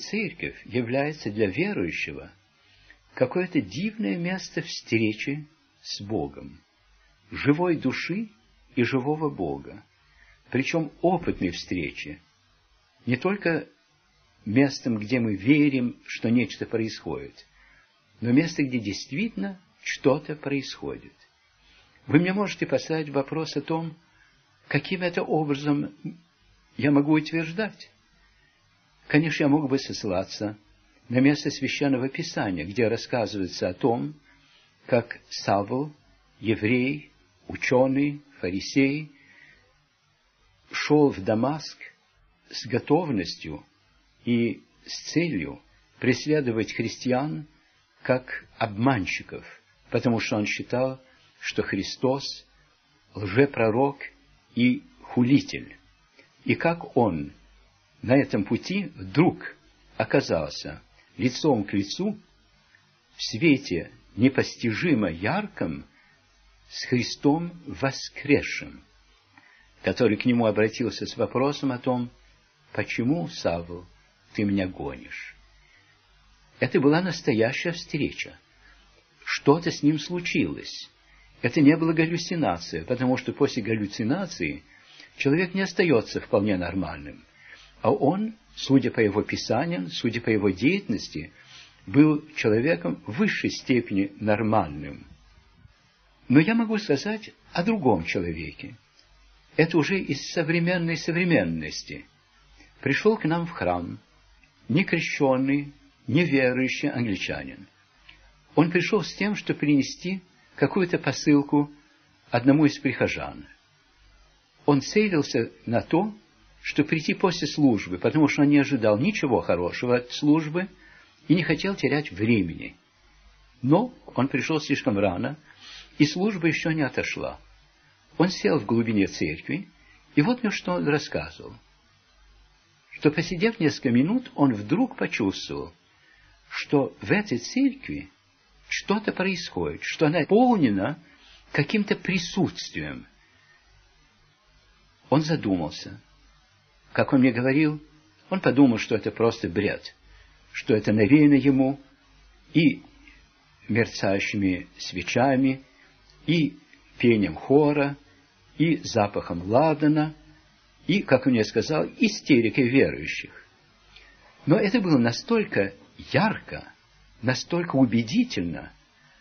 Церковь является для верующего какое-то дивное место встречи с Богом, живой души и живого Бога, причем опытной встречи, не только местом, где мы верим, что нечто происходит, но место, где действительно что-то происходит. Вы мне можете поставить вопрос о том, каким это образом я могу утверждать. Конечно, я мог бы сослаться на место Священного Писания, где рассказывается о том, как Савл, еврей, ученый, фарисей, шел в Дамаск с готовностью и с целью преследовать христиан как обманщиков, потому что он считал, что Христос – лжепророк и хулитель. И как он на этом пути вдруг оказался лицом к лицу в свете непостижимо ярком с Христом воскресшим, который к нему обратился с вопросом о том, почему, Савл, ты меня гонишь? Это была настоящая встреча. Что-то с ним случилось. Это не была галлюцинация, потому что после галлюцинации человек не остается вполне нормальным. А он, судя по его писаниям, судя по его деятельности, был человеком в высшей степени нормальным. Но я могу сказать о другом человеке. Это уже из современной современности. Пришел к нам в храм некрещенный, неверующий англичанин. Он пришел с тем, чтобы принести какую-то посылку одному из прихожан. Он целился на то, что прийти после службы, потому что он не ожидал ничего хорошего от службы и не хотел терять времени. Но он пришел слишком рано, и служба еще не отошла. Он сел в глубине церкви, и вот мне что он рассказывал. Что, посидев несколько минут, он вдруг почувствовал, что в этой церкви что-то происходит, что она наполнена каким-то присутствием. Он задумался. Как он мне говорил, он подумал, что это просто бред, что это навеяно ему и мерцающими свечами, и пением хора, и запахом ладана, и, как он мне сказал, истерикой верующих. Но это было настолько ярко, настолько убедительно,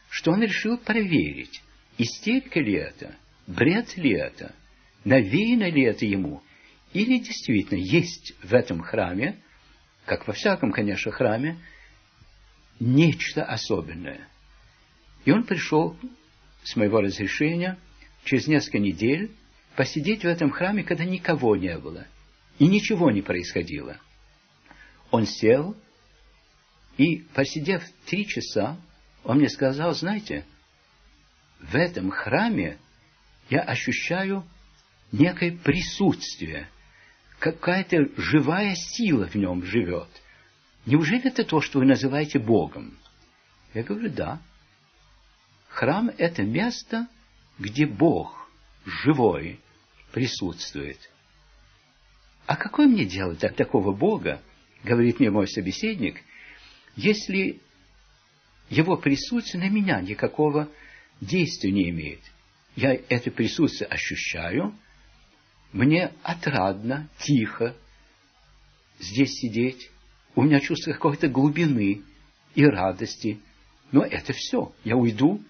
что он решил проверить, истерика ли это, бред ли это, навеяно ли это ему, или действительно есть в этом храме, как во всяком, конечно, храме, нечто особенное. И он пришел с моего разрешения через несколько недель посидеть в этом храме, когда никого не было, и ничего не происходило. Он сел, и, посидев три часа, он мне сказал, знаете, в этом храме я ощущаю некое присутствие, какая-то живая сила в нем живет. Неужели это то, что вы называете Богом? Я говорю, да. Храм – это место, где Бог живой присутствует. А какое мне дело от такого Бога, говорит мне мой собеседник, если его присутствие на меня никакого действия не имеет. Я это присутствие ощущаю, мне отрадно, тихо здесь сидеть, у меня чувство какой-то глубины и радости, но это все, я уйду,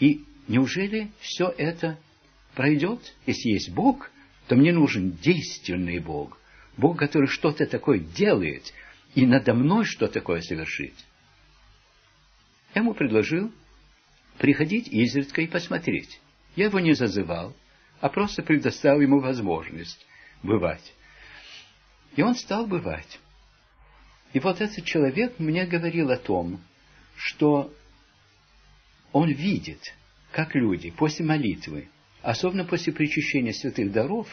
и неужели все это пройдет? Если есть Бог, то мне нужен действенный Бог, Бог, который что-то такое делает – и надо мной что такое совершить. Я ему предложил приходить изредка и посмотреть. Я его не зазывал, а просто предоставил ему возможность бывать. И он стал бывать. И вот этот человек мне говорил о том, что он видит, как люди после молитвы, особенно после причащения святых даров,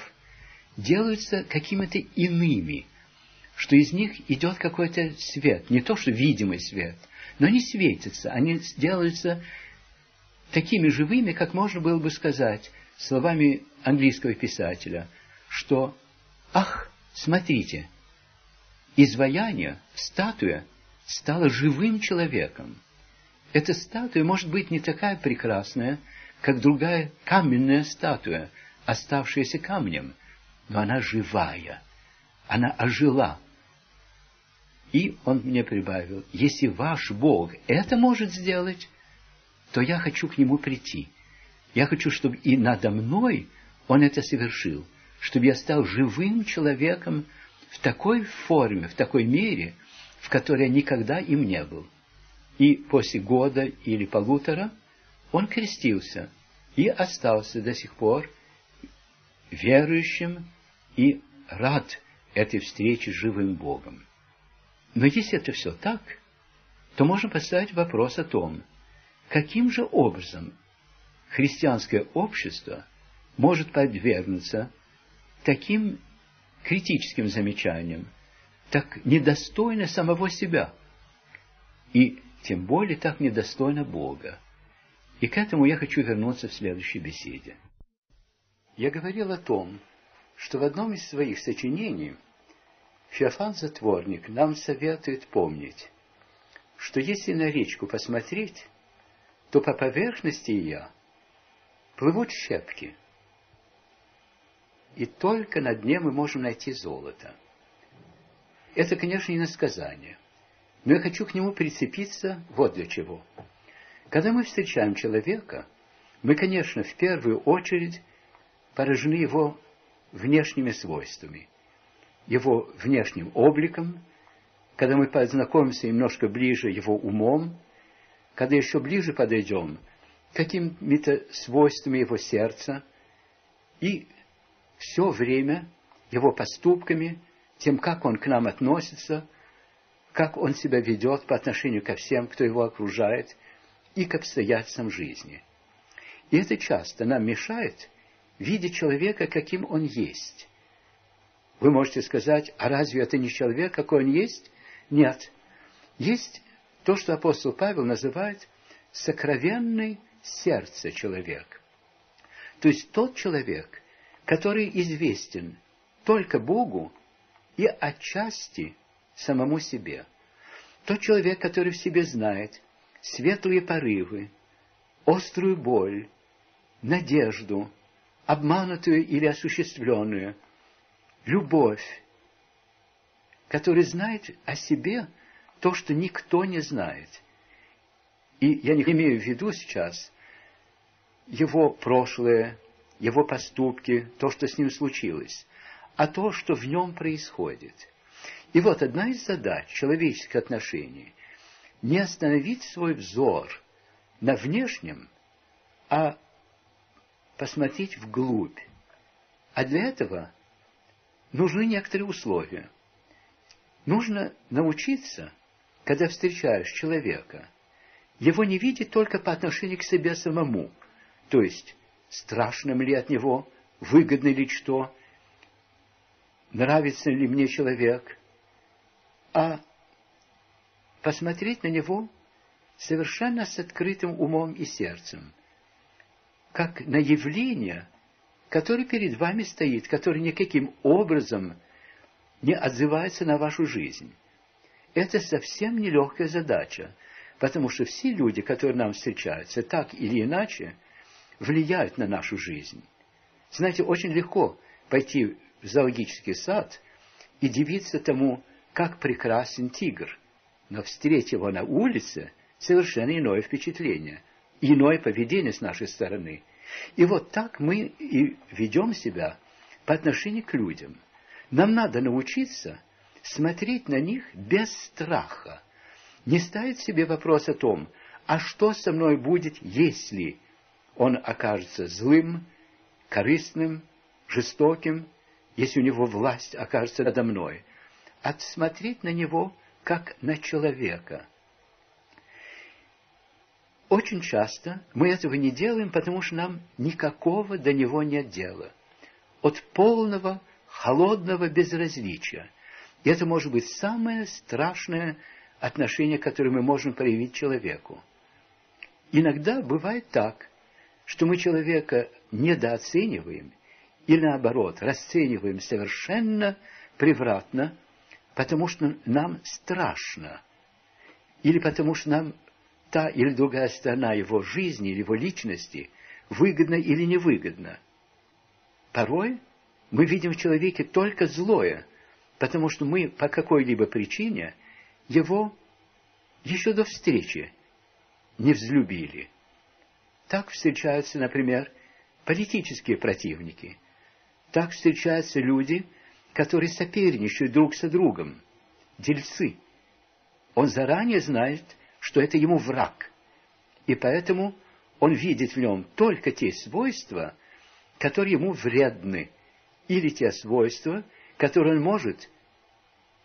делаются какими-то иными, что из них идет какой-то свет, не то что видимый свет, но они светятся, они делаются такими живыми, как можно было бы сказать словами английского писателя, что «Ах, смотрите, изваяние, статуя, стала живым человеком. Эта статуя может быть не такая прекрасная, как другая каменная статуя, оставшаяся камнем, но она живая, она ожила. И он мне прибавил, если ваш Бог это может сделать, то я хочу к нему прийти. Я хочу, чтобы и надо мной он это совершил, чтобы я стал живым человеком в такой форме, в такой мере, в которой я никогда им не был. И после года или полутора он крестился и остался до сих пор верующим и рад этой встрече с живым Богом. Но если это все так, то можно поставить вопрос о том, каким же образом христианское общество может подвергнуться таким критическим замечаниям, так недостойно самого себя, и тем более так недостойно Бога. И к этому я хочу вернуться в следующей беседе. Я говорил о том, что в одном из своих сочинений Феофан Затворник нам советует помнить, что если на речку посмотреть, то по поверхности ее плывут щепки, и только на дне мы можем найти золото. Это, конечно, не насказание, но я хочу к нему прицепиться вот для чего. Когда мы встречаем человека, мы, конечно, в первую очередь поражены его внешними свойствами, его внешним обликом, когда мы познакомимся немножко ближе его умом, когда еще ближе подойдем к каким-то свойствами его сердца и все время его поступками, тем, как он к нам относится, как он себя ведет по отношению ко всем, кто его окружает, и к обстоятельствам жизни. И это часто нам мешает видеть человека, каким он есть. Вы можете сказать, а разве это не человек, какой он есть? Нет. Есть то, что апостол Павел называет сокровенный сердце человек. То есть тот человек, который известен только Богу и отчасти самому себе. Тот человек, который в себе знает светлые порывы, острую боль, надежду, обманутую или осуществленную, любовь, который знает о себе то, что никто не знает. И я не имею в виду сейчас его прошлое, его поступки, то, что с ним случилось, а то, что в нем происходит. И вот одна из задач человеческих отношений – не остановить свой взор на внешнем, а посмотреть вглубь. А для этого нужны некоторые условия. Нужно научиться, когда встречаешь человека, его не видеть только по отношению к себе самому, то есть страшным ли от него, выгодно ли что, нравится ли мне человек, а посмотреть на него совершенно с открытым умом и сердцем – как на явление, которое перед вами стоит, которое никаким образом не отзывается на вашу жизнь. Это совсем нелегкая задача, потому что все люди, которые нам встречаются, так или иначе, влияют на нашу жизнь. Знаете, очень легко пойти в зоологический сад и дивиться тому, как прекрасен тигр, но встретить его на улице – совершенно иное впечатление – иное поведение с нашей стороны. И вот так мы и ведем себя по отношению к людям. Нам надо научиться смотреть на них без страха, не ставить себе вопрос о том, а что со мной будет, если он окажется злым, корыстным, жестоким, если у него власть окажется надо мной, а смотреть на него как на человека – очень часто мы этого не делаем, потому что нам никакого до него нет дела. От полного, холодного безразличия. И это может быть самое страшное отношение, которое мы можем проявить человеку. Иногда бывает так, что мы человека недооцениваем или наоборот расцениваем совершенно превратно, потому что нам страшно, или потому что нам та или другая сторона его жизни или его личности выгодна или невыгодна. Порой мы видим в человеке только злое, потому что мы по какой-либо причине его еще до встречи не взлюбили. Так встречаются, например, политические противники. Так встречаются люди, которые соперничают друг со другом, дельцы. Он заранее знает, что это ему враг, и поэтому он видит в нем только те свойства, которые ему вредны, или те свойства, которые он может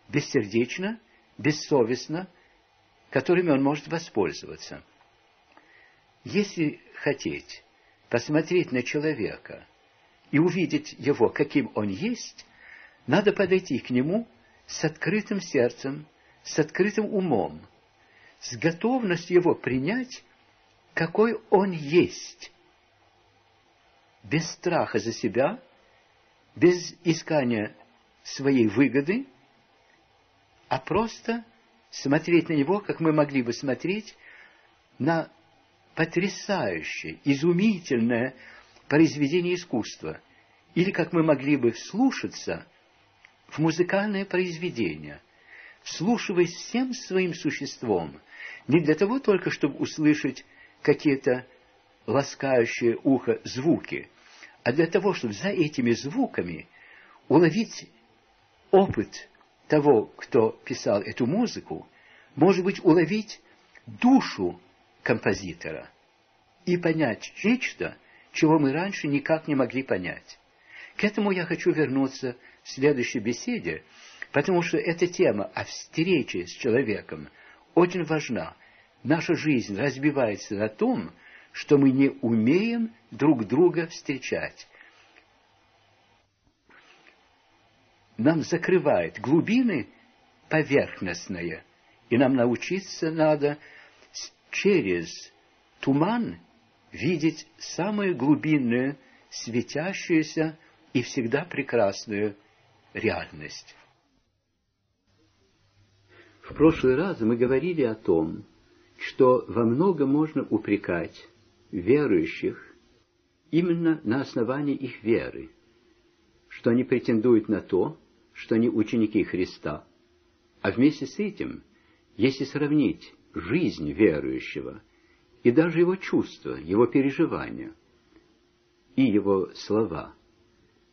бессердечно, бессовестно, которыми он может воспользоваться. Если хотеть посмотреть на человека и увидеть его, каким он есть, надо подойти к нему с открытым сердцем, с открытым умом, с готовностью его принять, какой он есть, без страха за себя, без искания своей выгоды, а просто смотреть на него, как мы могли бы смотреть на потрясающее, изумительное произведение искусства, или как мы могли бы вслушаться в музыкальное произведение, вслушиваясь всем своим существом, не для того только, чтобы услышать какие-то ласкающие ухо звуки, а для того, чтобы за этими звуками уловить опыт того, кто писал эту музыку, может быть, уловить душу композитора и понять нечто, чего мы раньше никак не могли понять. К этому я хочу вернуться в следующей беседе, потому что эта тема о встрече с человеком очень важна. Наша жизнь разбивается на том, что мы не умеем друг друга встречать. Нам закрывает глубины поверхностное, и нам научиться надо через туман видеть самую глубинную, светящуюся и всегда прекрасную реальность. В прошлый раз мы говорили о том, что во многом можно упрекать верующих именно на основании их веры, что они претендуют на то, что они ученики Христа. А вместе с этим, если сравнить жизнь верующего и даже его чувства, его переживания и его слова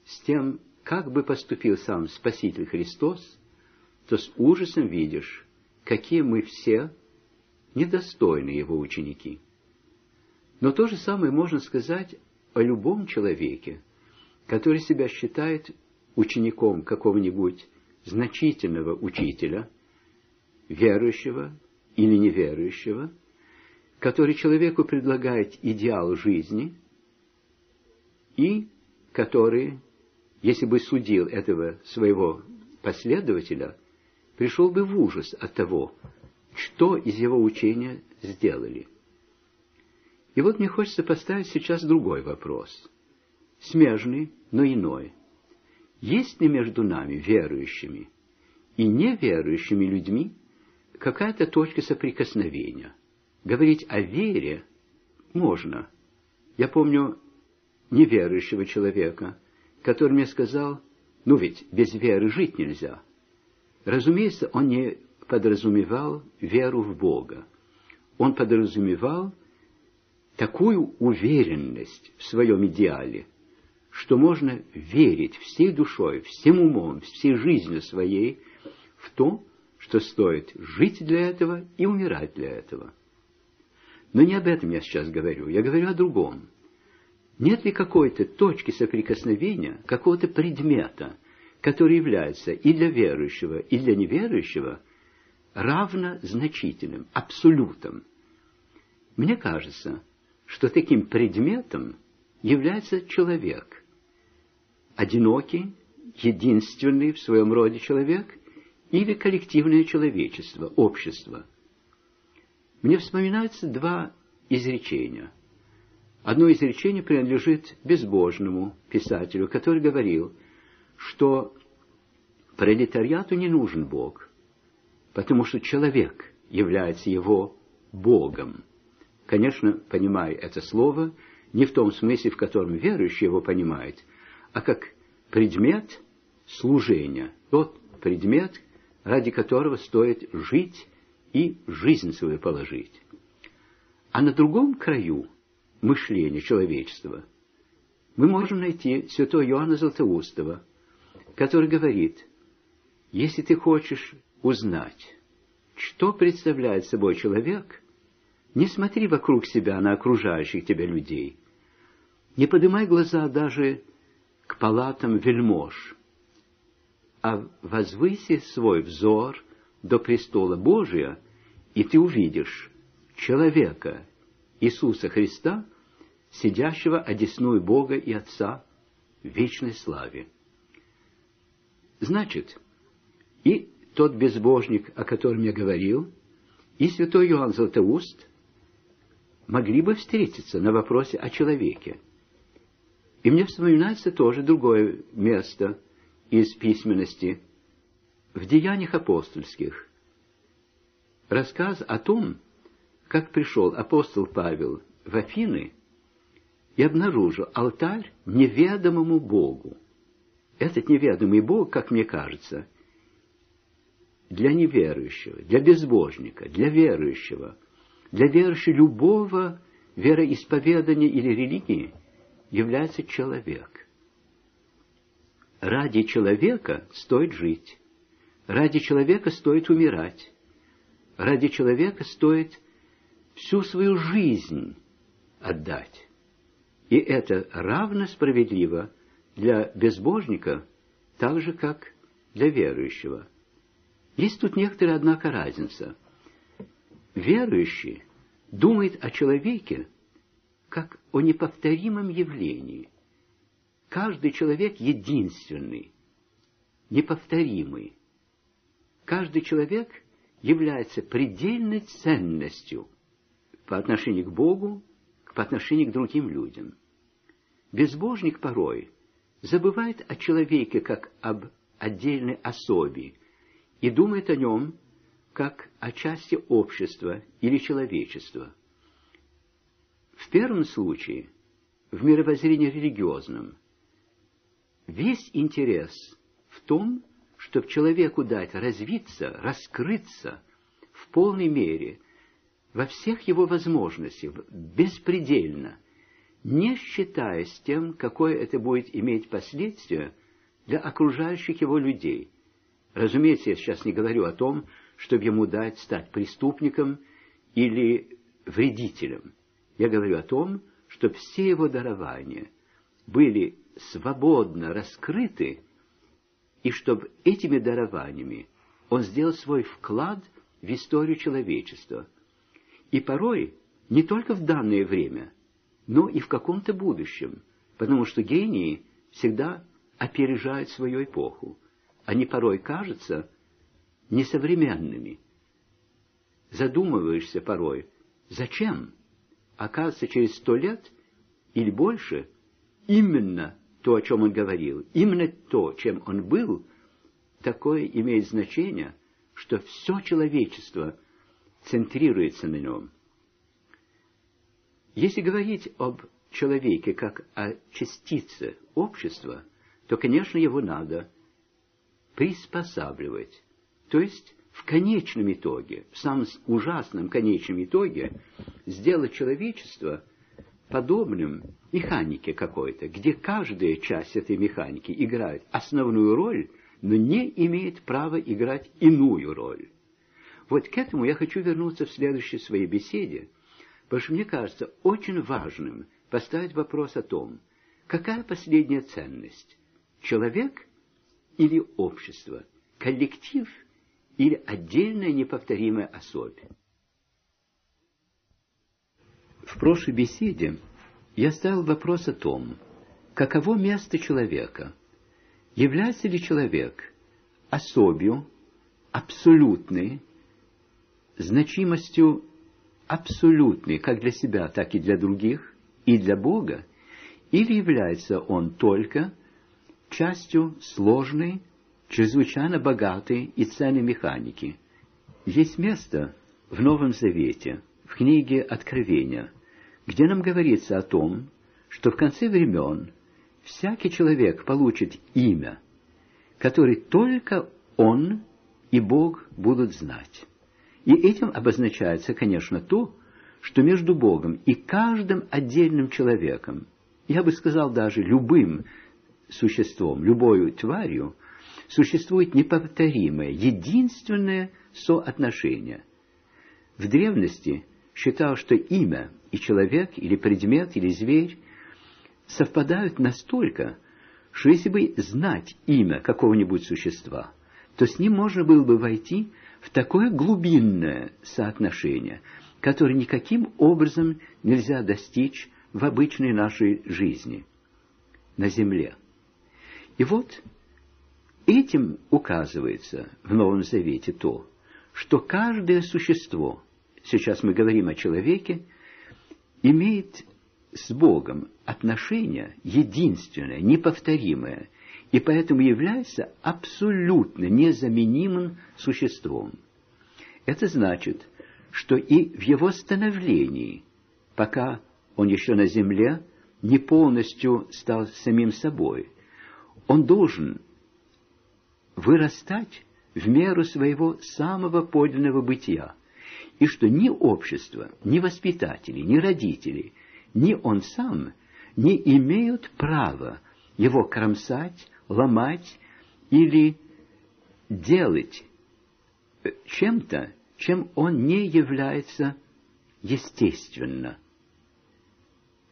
с тем, как бы поступил сам Спаситель Христос, то с ужасом видишь, какие мы все недостойны его ученики. Но то же самое можно сказать о любом человеке, который себя считает учеником какого-нибудь значительного учителя, верующего или неверующего, который человеку предлагает идеал жизни и который, если бы судил этого своего последователя, пришел бы в ужас от того, что из его учения сделали. И вот мне хочется поставить сейчас другой вопрос, смежный, но иной. Есть ли между нами, верующими и неверующими людьми, какая-то точка соприкосновения. Говорить о вере можно. Я помню неверующего человека, который мне сказал, ну ведь без веры жить нельзя. Разумеется, он не подразумевал веру в Бога. Он подразумевал такую уверенность в своем идеале, что можно верить всей душой, всем умом, всей жизнью своей в то, что стоит жить для этого и умирать для этого. Но не об этом я сейчас говорю, я говорю о другом. Нет ли какой-то точки соприкосновения, какого-то предмета, который является и для верующего, и для неверующего равно значительным, абсолютом? Мне кажется, что таким предметом является человек. Одинокий, единственный в своем роде человек – или коллективное человечество, общество. Мне вспоминаются два изречения. Одно изречение принадлежит безбожному писателю, который говорил, что пролетариату не нужен Бог, потому что человек является его Богом. Конечно, понимая это слово, не в том смысле, в котором верующий его понимает, а как предмет служения. Тот предмет, ради которого стоит жить и жизнь свою положить. А на другом краю мышления человечества мы можем найти святого Иоанна Златоустова, который говорит, если ты хочешь узнать, что представляет собой человек, не смотри вокруг себя на окружающих тебя людей, не поднимай глаза даже к палатам вельмож, а возвыси свой взор до престола Божия, и ты увидишь человека, Иисуса Христа, сидящего одесную Бога и Отца в вечной славе. Значит, и тот безбожник, о котором я говорил, и святой Иоанн Златоуст могли бы встретиться на вопросе о человеке. И мне вспоминается тоже другое место из письменности в Деяниях апостольских. Рассказ о том, как пришел апостол Павел в Афины и обнаружил алтарь неведомому Богу. Этот неведомый Бог, как мне кажется, для неверующего, для безбожника, для верующего, для верующего любого вероисповедания или религии является человек. Ради человека стоит жить. Ради человека стоит умирать. Ради человека стоит всю свою жизнь отдать. И это равно справедливо для безбожника, так же, как для верующего. Есть тут некоторая, однако, разница. Верующий думает о человеке как о неповторимом явлении. Каждый человек единственный, неповторимый. Каждый человек является предельной ценностью – по отношению к Богу, по отношению к другим людям. Безбожник порой забывает о человеке как об отдельной особе и думает о нем как о части общества или человечества. В первом случае, в мировоззрении религиозном, весь интерес в том, чтобы человеку дать развиться, раскрыться в полной мере во всех его возможностях, беспредельно, не считаясь тем, какое это будет иметь последствия для окружающих его людей. Разумеется, я сейчас не говорю о том, чтобы ему дать стать преступником или вредителем. Я говорю о том, чтобы все его дарования были свободно раскрыты, и чтобы этими дарованиями он сделал свой вклад в историю человечества – и порой не только в данное время, но и в каком-то будущем, потому что гении всегда опережают свою эпоху. Они порой кажутся несовременными. Задумываешься порой, зачем? Оказывается, через сто лет или больше именно то, о чем он говорил, именно то, чем он был, такое имеет значение, что все человечество – центрируется на нем. Если говорить об человеке как о частице общества, то, конечно, его надо приспосабливать. То есть в конечном итоге, в самом ужасном конечном итоге, сделать человечество подобным механике какой-то, где каждая часть этой механики играет основную роль, но не имеет права играть иную роль. Вот к этому я хочу вернуться в следующей своей беседе, потому что мне кажется очень важным поставить вопрос о том, какая последняя ценность – человек или общество, коллектив или отдельная неповторимая особь. В прошлой беседе я ставил вопрос о том, каково место человека, является ли человек особью, абсолютной, значимостью абсолютной как для себя, так и для других, и для Бога, или является он только частью сложной чрезвычайно богаты и ценные механики. Есть место в Новом Завете, в книге Откровения, где нам говорится о том, что в конце времен всякий человек получит имя, которое только он и Бог будут знать. И этим обозначается, конечно, то, что между Богом и каждым отдельным человеком, я бы сказал даже любым существом, любой тварью, существует неповторимое, единственное соотношение. В древности считал, что имя и человек, или предмет, или зверь совпадают настолько, что если бы знать имя какого-нибудь существа, то с ним можно было бы войти в такое глубинное соотношение, которое никаким образом нельзя достичь в обычной нашей жизни на земле. И вот этим указывается в Новом Завете то, что каждое существо, сейчас мы говорим о человеке, имеет с Богом отношение единственное, неповторимое, и поэтому является абсолютно незаменимым существом. Это значит, что и в его становлении, пока он еще на земле, не полностью стал самим собой, он должен вырастать в меру своего самого подлинного бытия, и что ни общество, ни воспитатели, ни родители, ни он сам не имеют права его кромсать, ломать или делать чем-то, чем он не является естественно.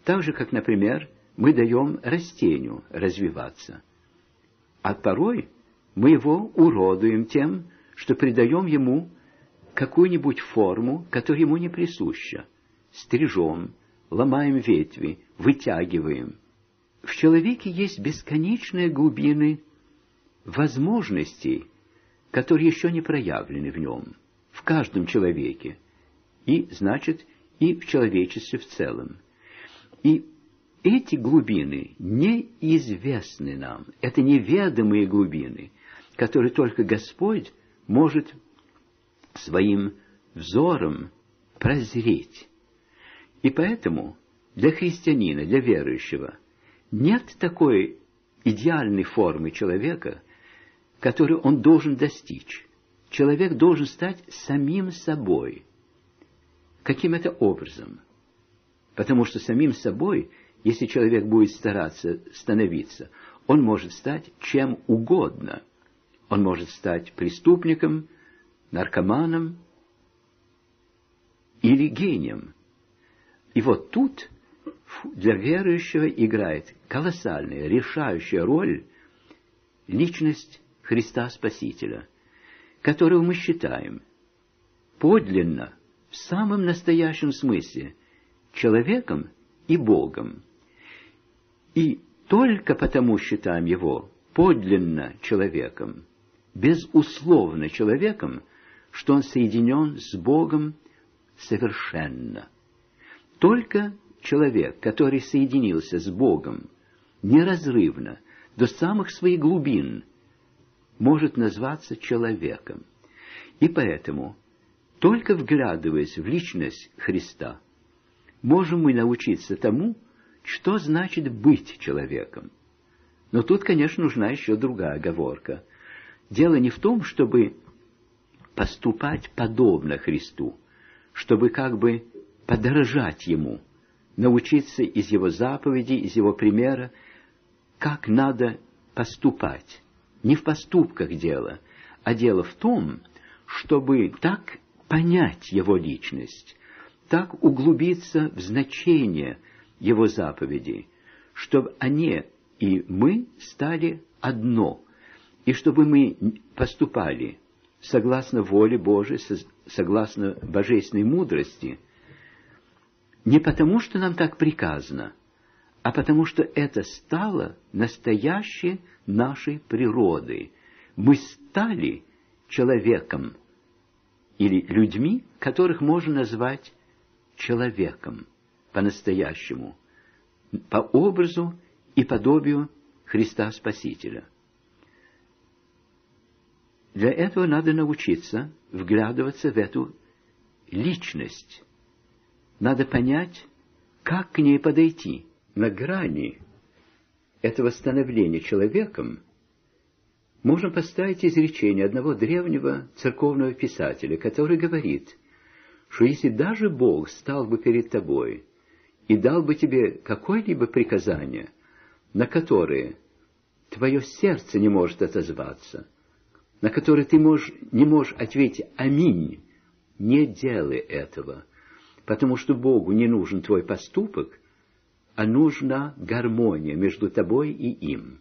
Так же, как, например, мы даем растению развиваться, а порой мы его уродуем тем, что придаем ему какую-нибудь форму, которая ему не присуща. Стрижем, ломаем ветви, вытягиваем. В человеке есть бесконечные глубины возможностей, которые еще не проявлены в нем, в каждом человеке, и, значит, и в человечестве в целом. И эти глубины неизвестны нам, это неведомые глубины, которые только Господь может своим взором прозреть. И поэтому для христианина, для верующего, нет такой идеальной формы человека, которую он должен достичь. Человек должен стать самим собой. Каким это образом? Потому что самим собой, если человек будет стараться становиться, он может стать чем угодно. Он может стать преступником, наркоманом или гением. И вот тут для верующего играет колоссальная, решающая роль личность Христа Спасителя, которого мы считаем подлинно, в самом настоящем смысле, человеком и Богом. И только потому считаем его подлинно человеком, безусловно человеком, что он соединен с Богом совершенно. Только человек, который соединился с Богом неразрывно до самых своих глубин, может назваться человеком. И поэтому, только вглядываясь в личность Христа, можем мы научиться тому, что значит быть человеком. Но тут, конечно, нужна еще другая оговорка. Дело не в том, чтобы поступать подобно Христу, чтобы как бы подражать Ему, научиться из Его заповедей, из Его примера, как надо поступать. Не в поступках дело, а дело в том, чтобы так понять Его личность, так углубиться в значение Его заповедей, чтобы они и мы стали одно, и чтобы мы поступали согласно воле Божией, согласно божественной мудрости, не потому, что нам так приказано, а потому что это стало настоящей нашей природой. Мы стали человеком или людьми, которых можно назвать человеком по-настоящему, по образу и подобию Христа Спасителя. Для этого надо научиться вглядываться в эту личность. Надо понять, как к ней подойти. На грани этого становления человеком можно поставить изречение одного древнего церковного писателя, который говорит, что если даже Бог стал бы перед тобой и дал бы тебе какое-либо приказание, на которое твое сердце не может отозваться, на которое ты можешь, не можешь ответить «Аминь», не делай этого, потому что Богу не нужен твой поступок, а нужна гармония между тобой и им.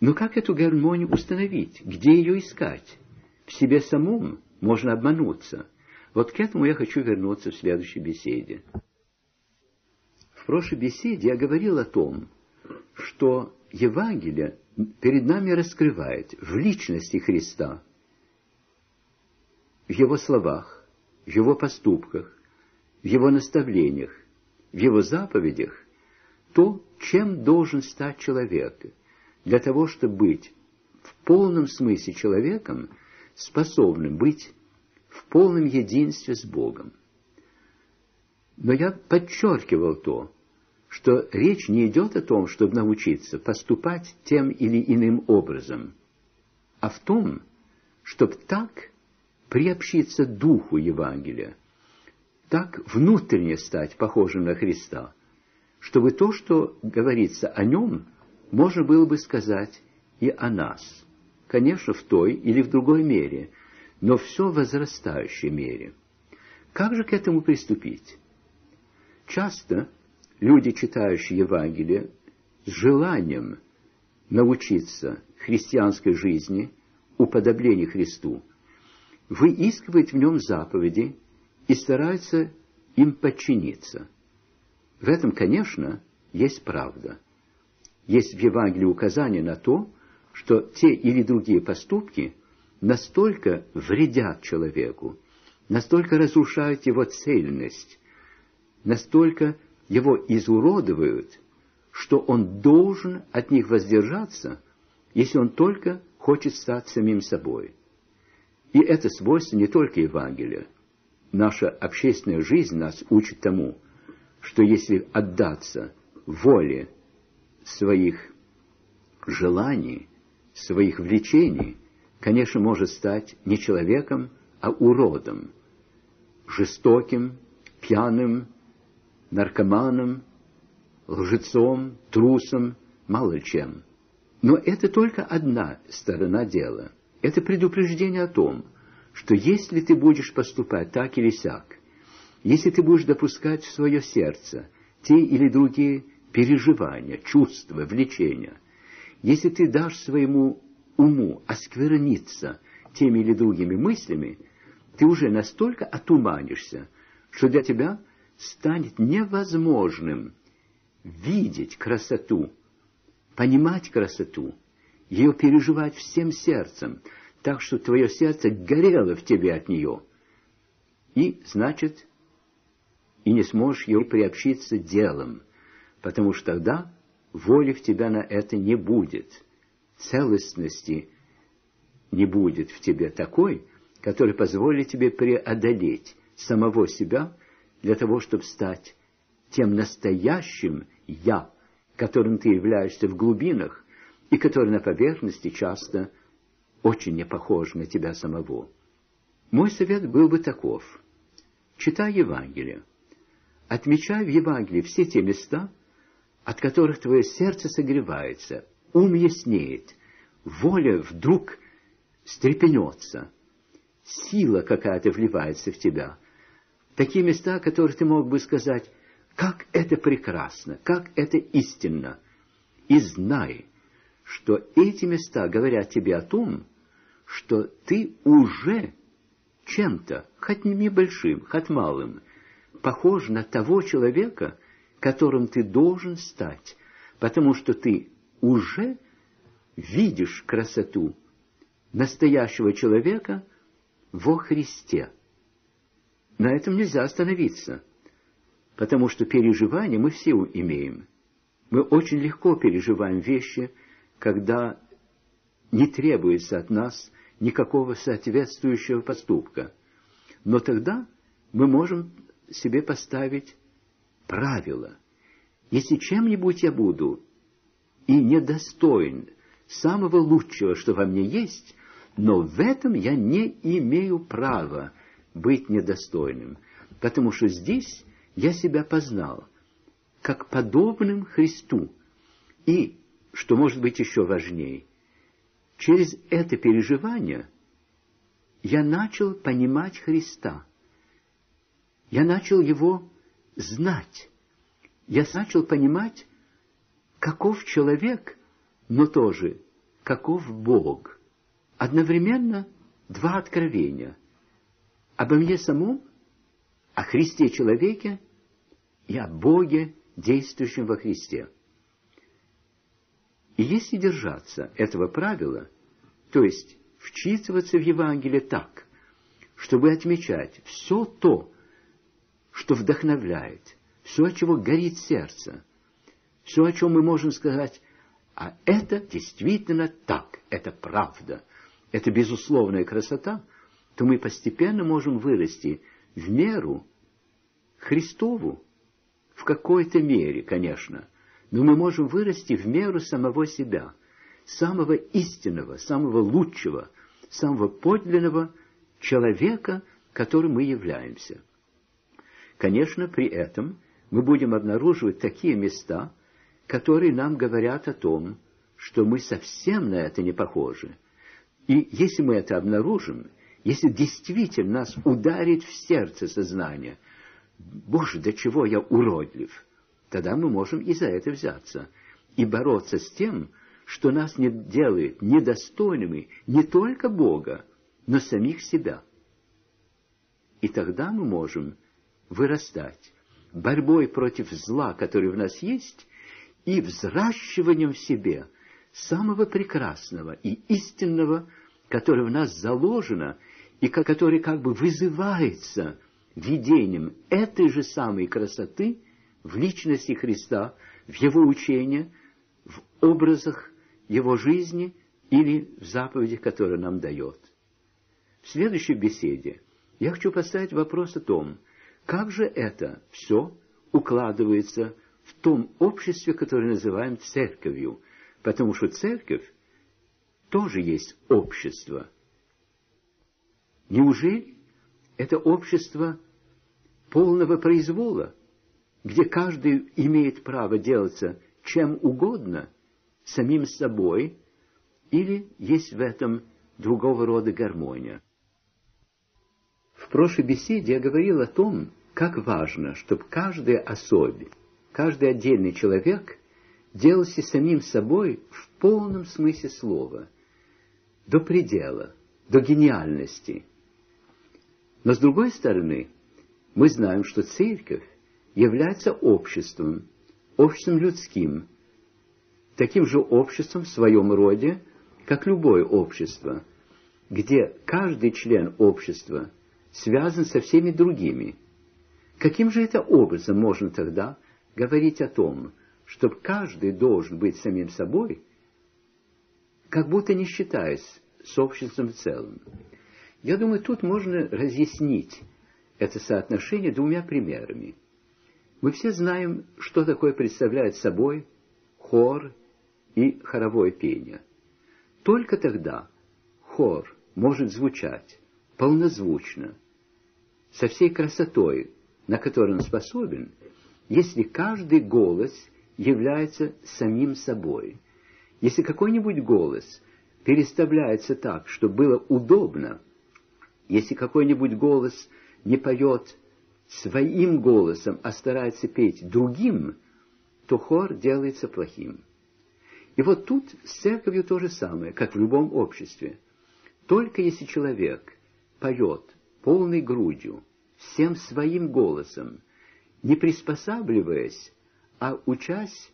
Но как эту гармонию установить? Где ее искать? В себе самом можно обмануться. Вот к этому я хочу вернуться в следующей беседе. В прошлой беседе я говорил о том, что Евангелие перед нами раскрывает в личности Христа, в Его словах, в Его поступках, в Его наставлениях, в Его заповедях то, чем должен стать человек, для того, чтобы быть в полном смысле человеком, способным быть в полном единстве с Богом. Но я подчеркивал то, что речь не идет о том, чтобы научиться поступать тем или иным образом, а в том, чтобы так приобщиться духу Евангелия, так внутренне стать похожим на Христа, чтобы то, что говорится о нем, можно было бы сказать и о нас. Конечно, в той или в другой мере, но все в возрастающей мере. Как же к этому приступить? Часто люди, читающие Евангелие, с желанием научиться христианской жизни, уподоблению Христу, выискивают в нем заповеди и стараются им подчиниться. В этом, конечно, есть правда. Есть в Евангелии указание на то, что те или другие поступки настолько вредят человеку, настолько разрушают его цельность, настолько его изуродуют, что он должен от них воздержаться, если он только хочет стать самим собой. И это свойство не только Евангелия. Наша общественная жизнь нас учит тому, что если отдаться воле своих желаний, своих влечений, конечно, может стать не человеком, а уродом, жестоким, пьяным, наркоманом, лжецом, трусом, мало чем. Но это только одна сторона дела. Это предупреждение о том, что если ты будешь поступать так или сяк, если ты будешь допускать в свое сердце те или другие переживания, чувства, влечения, если ты дашь своему уму оскверниться теми или другими мыслями, ты уже настолько отуманишься, что для тебя – станет невозможным видеть красоту, понимать красоту, ее переживать всем сердцем, так что твое сердце горело в тебе от нее. И, значит, и не сможешь ее приобщиться делом, потому что тогда воли в тебя на это не будет, целостности не будет в тебе такой, который позволит тебе преодолеть самого себя для того, чтобы стать тем настоящим «я», которым ты являешься в глубинах, и который на поверхности часто очень не похож на тебя самого. Мой совет был бы таков. Читай Евангелие. Отмечай в Евангелии все те места, от которых твое сердце согревается, ум яснеет, воля вдруг стрепенется, сила какая-то вливается в тебя, Такие места, о которых ты мог бы сказать, как это прекрасно, как это истинно. И знай, что эти места говорят тебе о том, что ты уже чем-то, хоть не большим, хоть малым, похож на того человека, которым ты должен стать, потому что ты уже видишь красоту настоящего человека во Христе. На этом нельзя остановиться, потому что переживания мы все имеем. Мы очень легко переживаем вещи, когда не требуется от нас никакого соответствующего поступка. Но тогда мы можем себе поставить правило. Если чем-нибудь я буду и недостоин самого лучшего, что во мне есть, но в этом я не имею права быть недостойным, потому что здесь я себя познал как подобным Христу. И, что может быть еще важнее, через это переживание я начал понимать Христа. Я начал его знать. Я начал понимать, каков человек, но тоже каков Бог. Одновременно два откровения. Обо мне самом, о Христе человеке и о Боге, действующем во Христе. И если держаться этого правила, то есть вчитываться в Евангелие так, чтобы отмечать все то, что вдохновляет, все, от чего горит сердце, все, о чем мы можем сказать, а это действительно так, это правда, это безусловная красота, то мы постепенно можем вырасти в меру Христову, в какой-то мере, конечно, но мы можем вырасти в меру самого себя, самого истинного, самого лучшего, самого подлинного человека, которым мы являемся. Конечно, при этом мы будем обнаруживать такие места, которые нам говорят о том, что мы совсем на это не похожи. И если мы это обнаружим, если действительно нас ударит в сердце сознание, «Боже, до чего я уродлив!» тогда мы можем и за это взяться и бороться с тем, что нас не делает недостойными не только Бога, но самих себя. И тогда мы можем вырастать борьбой против зла, который в нас есть, и взращиванием в себе самого прекрасного и истинного, которое в нас заложено и который как бы вызывается видением этой же самой красоты в личности Христа, в Его учении, в образах Его жизни или в заповедях, которые нам дает. В следующей беседе я хочу поставить вопрос о том, как же это все укладывается в том обществе, которое называем церковью, потому что церковь тоже есть общество. Неужели это общество полного произвола, где каждый имеет право делаться чем угодно, самим собой, или есть в этом другого рода гармония? В прошлой беседе я говорил о том, как важно, чтобы каждая особь, каждый отдельный человек делался самим собой в полном смысле слова, до предела, до гениальности. Но с другой стороны, мы знаем, что церковь является обществом, обществом людским, таким же обществом в своем роде, как любое общество, где каждый член общества связан со всеми другими. Каким же это образом можно тогда говорить о том, что каждый должен быть самим собой, как будто не считаясь с обществом в целом? Я думаю, тут можно разъяснить это соотношение двумя примерами. Мы все знаем, что такое представляет собой хор и хоровое пение. Только тогда хор может звучать полнозвучно, со всей красотой, на которую он способен, если каждый голос является самим собой. Если какой-нибудь голос переставляется так, чтобы было удобно, если какой-нибудь голос не поет своим голосом, а старается петь другим, то хор делается плохим. И вот тут с церковью то же самое, как в любом обществе. Только если человек поет полной грудью, всем своим голосом, не приспосабливаясь, а учась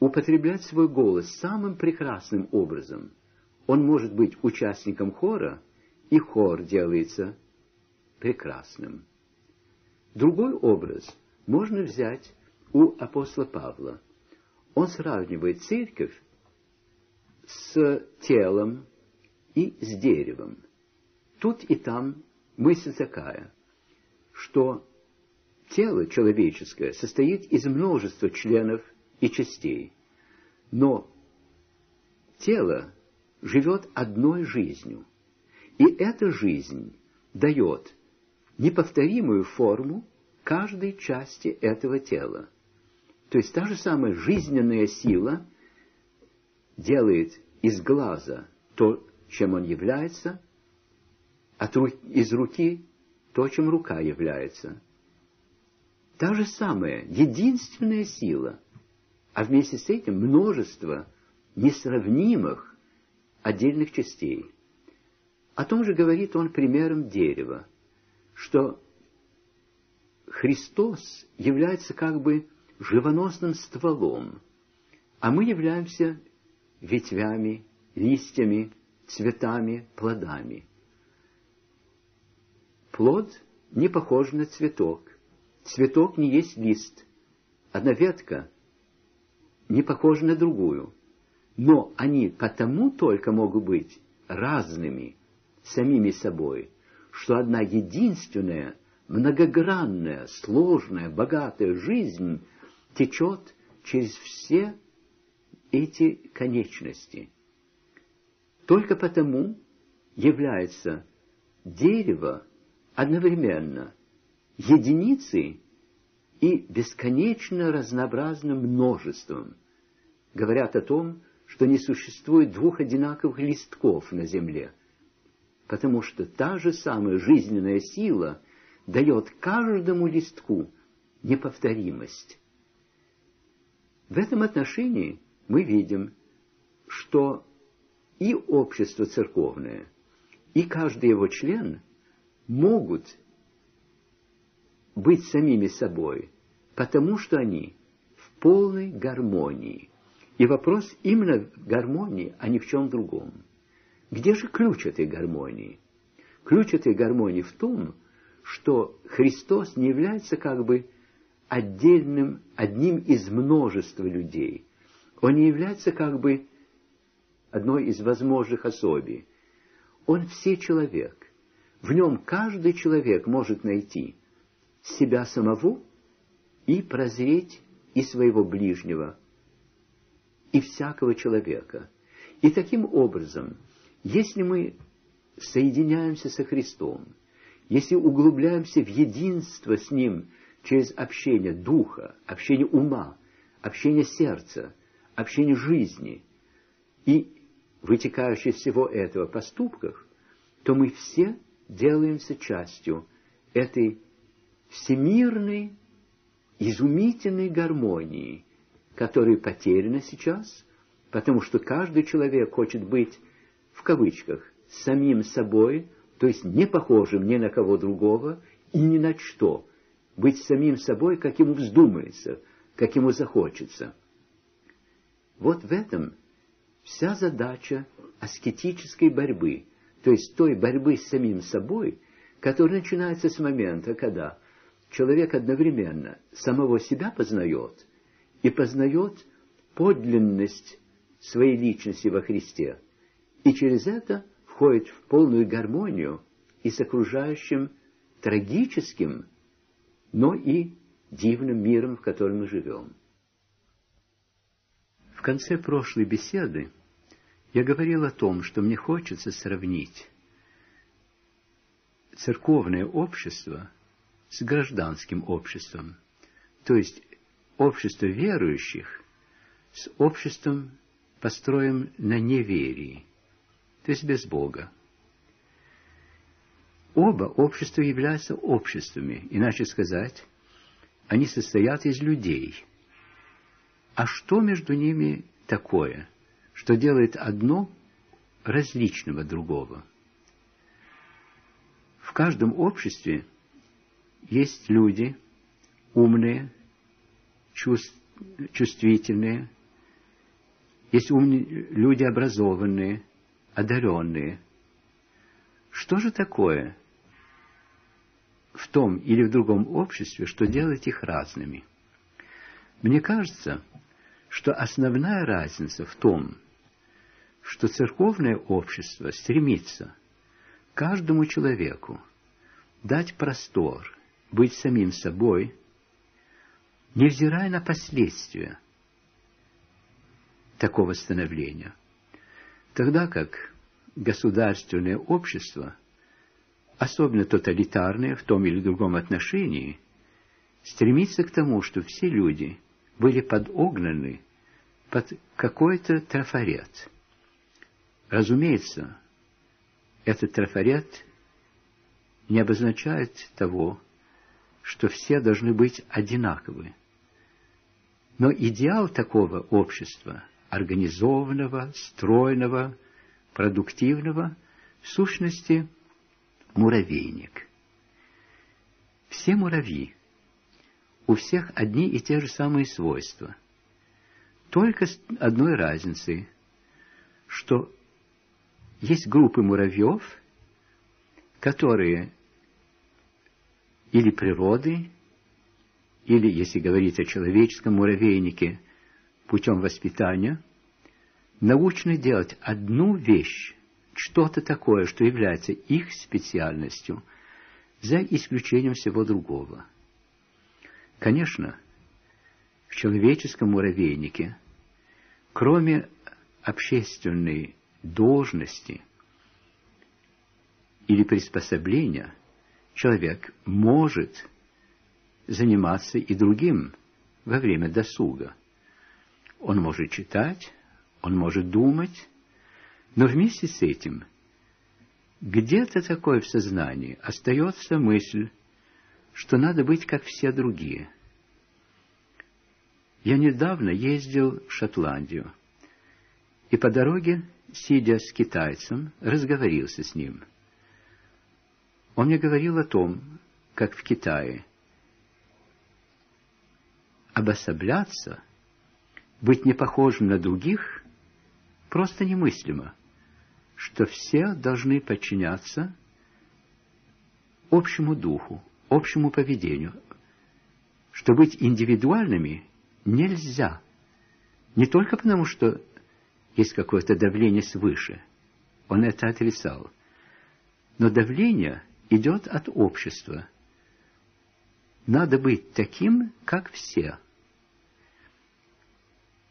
употреблять свой голос самым прекрасным образом, он может быть участником хора, и хор делается прекрасным. Другой образ можно взять у апостола Павла. Он сравнивает церковь с телом и с деревом. Тут и там мысль такая, что тело человеческое состоит из множества членов и частей, но тело живет одной жизнью, и эта жизнь дает неповторимую форму каждой части этого тела. То есть та же самая жизненная сила делает из глаза то, чем он является, ру... из руки то, чем рука является. Та же самая, единственная сила, а вместе с этим множество несравнимых отдельных частей. О том же говорит он примером дерева, что Христос является как бы живоносным стволом, а мы являемся ветвями, листьями, цветами, плодами. Плод не похож на цветок. Цветок не есть лист. Одна ветка не похожа на другую. Но они потому только могут быть разными самими собой, что одна единственная, многогранная, сложная, богатая жизнь течет через все эти конечности. Только потому является дерево одновременно единицей и бесконечно разнообразным множеством. Говорят о том, что не существует двух одинаковых листков на земле, потому что та же самая жизненная сила дает каждому листку неповторимость. В этом отношении мы видим, что и общество церковное, и каждый его член могут быть самими собой, потому что они в полной гармонии. И вопрос именно в гармонии, а не в чем другом. Где же ключ этой гармонии? Ключ этой гармонии в том, что Христос не является как бы отдельным, одним из множества людей. Он не является как бы одной из возможных особей. Он все человек. В нем каждый человек может найти себя самого и прозреть и своего ближнего, и всякого человека. И таким образом, если мы соединяемся со Христом, если углубляемся в единство с Ним через общение духа, общение ума, общение сердца, общение жизни и вытекающие из всего этого поступках, то мы все делаемся частью этой всемирной, изумительной гармонии, которая потеряна сейчас, потому что каждый человек хочет быть, кавычках, самим собой, то есть не похожим ни на кого другого и ни на что, быть самим собой, как ему вздумается, как ему захочется. Вот в этом вся задача аскетической борьбы, то есть той борьбы с самим собой, которая начинается с момента, когда человек одновременно самого себя познает и познает подлинность своей личности во Христе, и через это входит в полную гармонию и с окружающим трагическим, но и дивным миром, в котором мы живем. В конце прошлой беседы я говорил о том, что мне хочется сравнить церковное общество с гражданским обществом, то есть общество верующих с обществом, построенным на неверии, то есть без Бога. Оба общества являются обществами, иначе сказать, они состоят из людей. А что между ними такое, что делает одно различного другого? В каждом обществе есть люди умные, чувствительные, есть умные, люди образованные, одаренные. Что же такое в том или в другом обществе, что делает их разными? Мне кажется, что основная разница в том, что церковное общество стремится каждому человеку дать простор, быть самим собой, невзирая на последствия такого становления, тогда как государственное общество, особенно тоталитарное в том или другом отношении, стремится к тому, чтобы все люди были подогнаны под какой-то трафарет. Разумеется, этот трафарет не обозначает того, что все должны быть одинаковы. Но идеал такого общества, организованного, стройного, продуктивного, в сущности, муравейник. Все муравьи, у всех одни и те же самые свойства. Только с одной разницей, что есть группы муравьев, которые или природы, или, если говорить о человеческом муравейнике, путем воспитания, научны делать одну вещь, что-то такое, что является их специальностью, за исключением всего другого. Конечно, в человеческом муравейнике, кроме общественной должности или приспособления, человек может заниматься и другим во время досуга. Он может читать, он может думать, но вместе с этим где-то такое в сознании остается мысль, что надо быть как все другие. Я недавно ездил в Шотландию, и по дороге, сидя с китайцем, разговорился с ним. Он мне говорил о том, как в Китае обособляться, быть не похожим на других, просто немыслимо, что все должны подчиняться общему духу, общему поведению, что быть индивидуальными нельзя. Не только потому, что есть какое-то давление свыше. Он это отрицал. Но давление идет от общества. Надо быть таким, как все.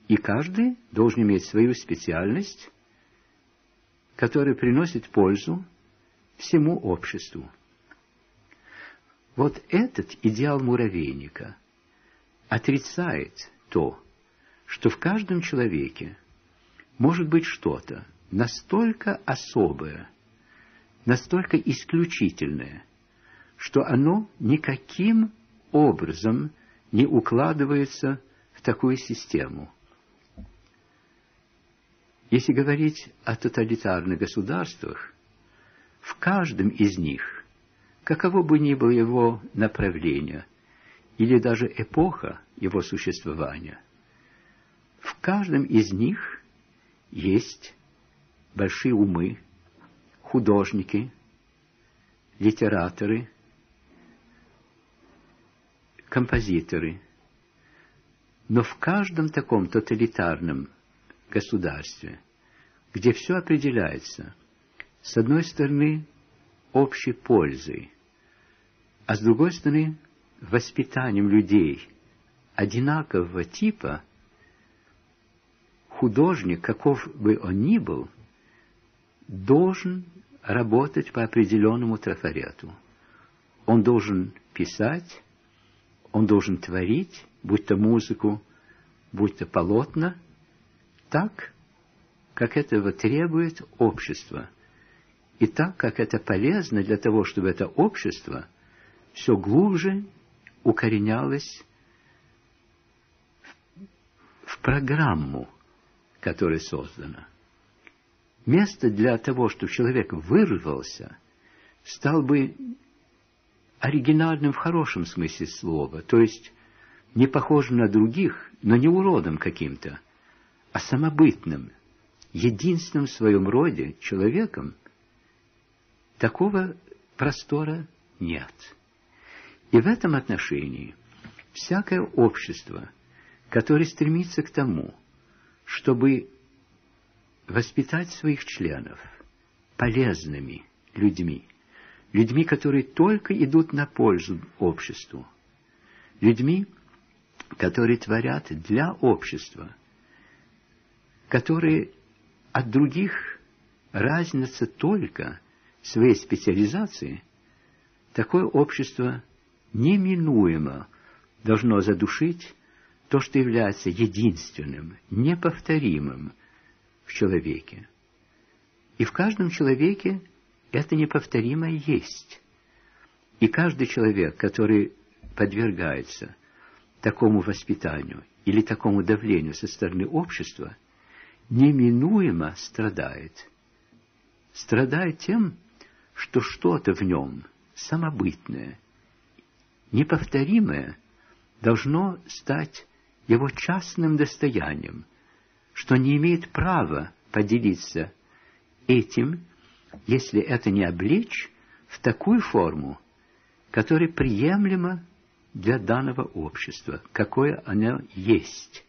И каждый должен иметь свою специальность, которая приносит пользу всему обществу. Вот этот идеал муравейника отрицает то, что в каждом человеке может быть что-то настолько особое, настолько исключительное, что оно никаким образом не укладывается в такую систему. Если говорить о тоталитарных государствах, в каждом из них каково бы ни было его направление или даже эпоха его существования, в каждом из них есть большие умы, художники, литераторы, композиторы. Но в каждом таком тоталитарном государстве, где все определяется, с одной стороны, общей пользой, а с другой стороны, воспитанием людей одинакового типа, художник, каков бы он ни был, должен работать по определенному трафарету. Он должен писать, он должен творить, будь то музыку, будь то полотна, так, как этого требует общество – и так как это полезно для того, чтобы это общество все глубже укоренялось в программу, которая создана. Место для того, чтобы человек вырвался, стал бы оригинальным в хорошем смысле слова, то есть не похожим на других, но не уродом каким-то, а самобытным, единственным в своем роде человеком, Такого простора нет. И в этом отношении всякое общество, которое стремится к тому, чтобы воспитать своих членов полезными людьми, людьми, которые только идут на пользу обществу, людьми, которые творят для общества, которые от других разнятся только своей специализации, такое общество неминуемо должно задушить то, что является единственным, неповторимым в человеке. И в каждом человеке это неповторимое есть. И каждый человек, который подвергается такому воспитанию или такому давлению со стороны общества, неминуемо страдает. Страдает тем, что что-то в нем самобытное, неповторимое, должно стать его частным достоянием, что не имеет права поделиться этим, если это не облечь в такую форму, которая приемлема для данного общества, какое оно есть.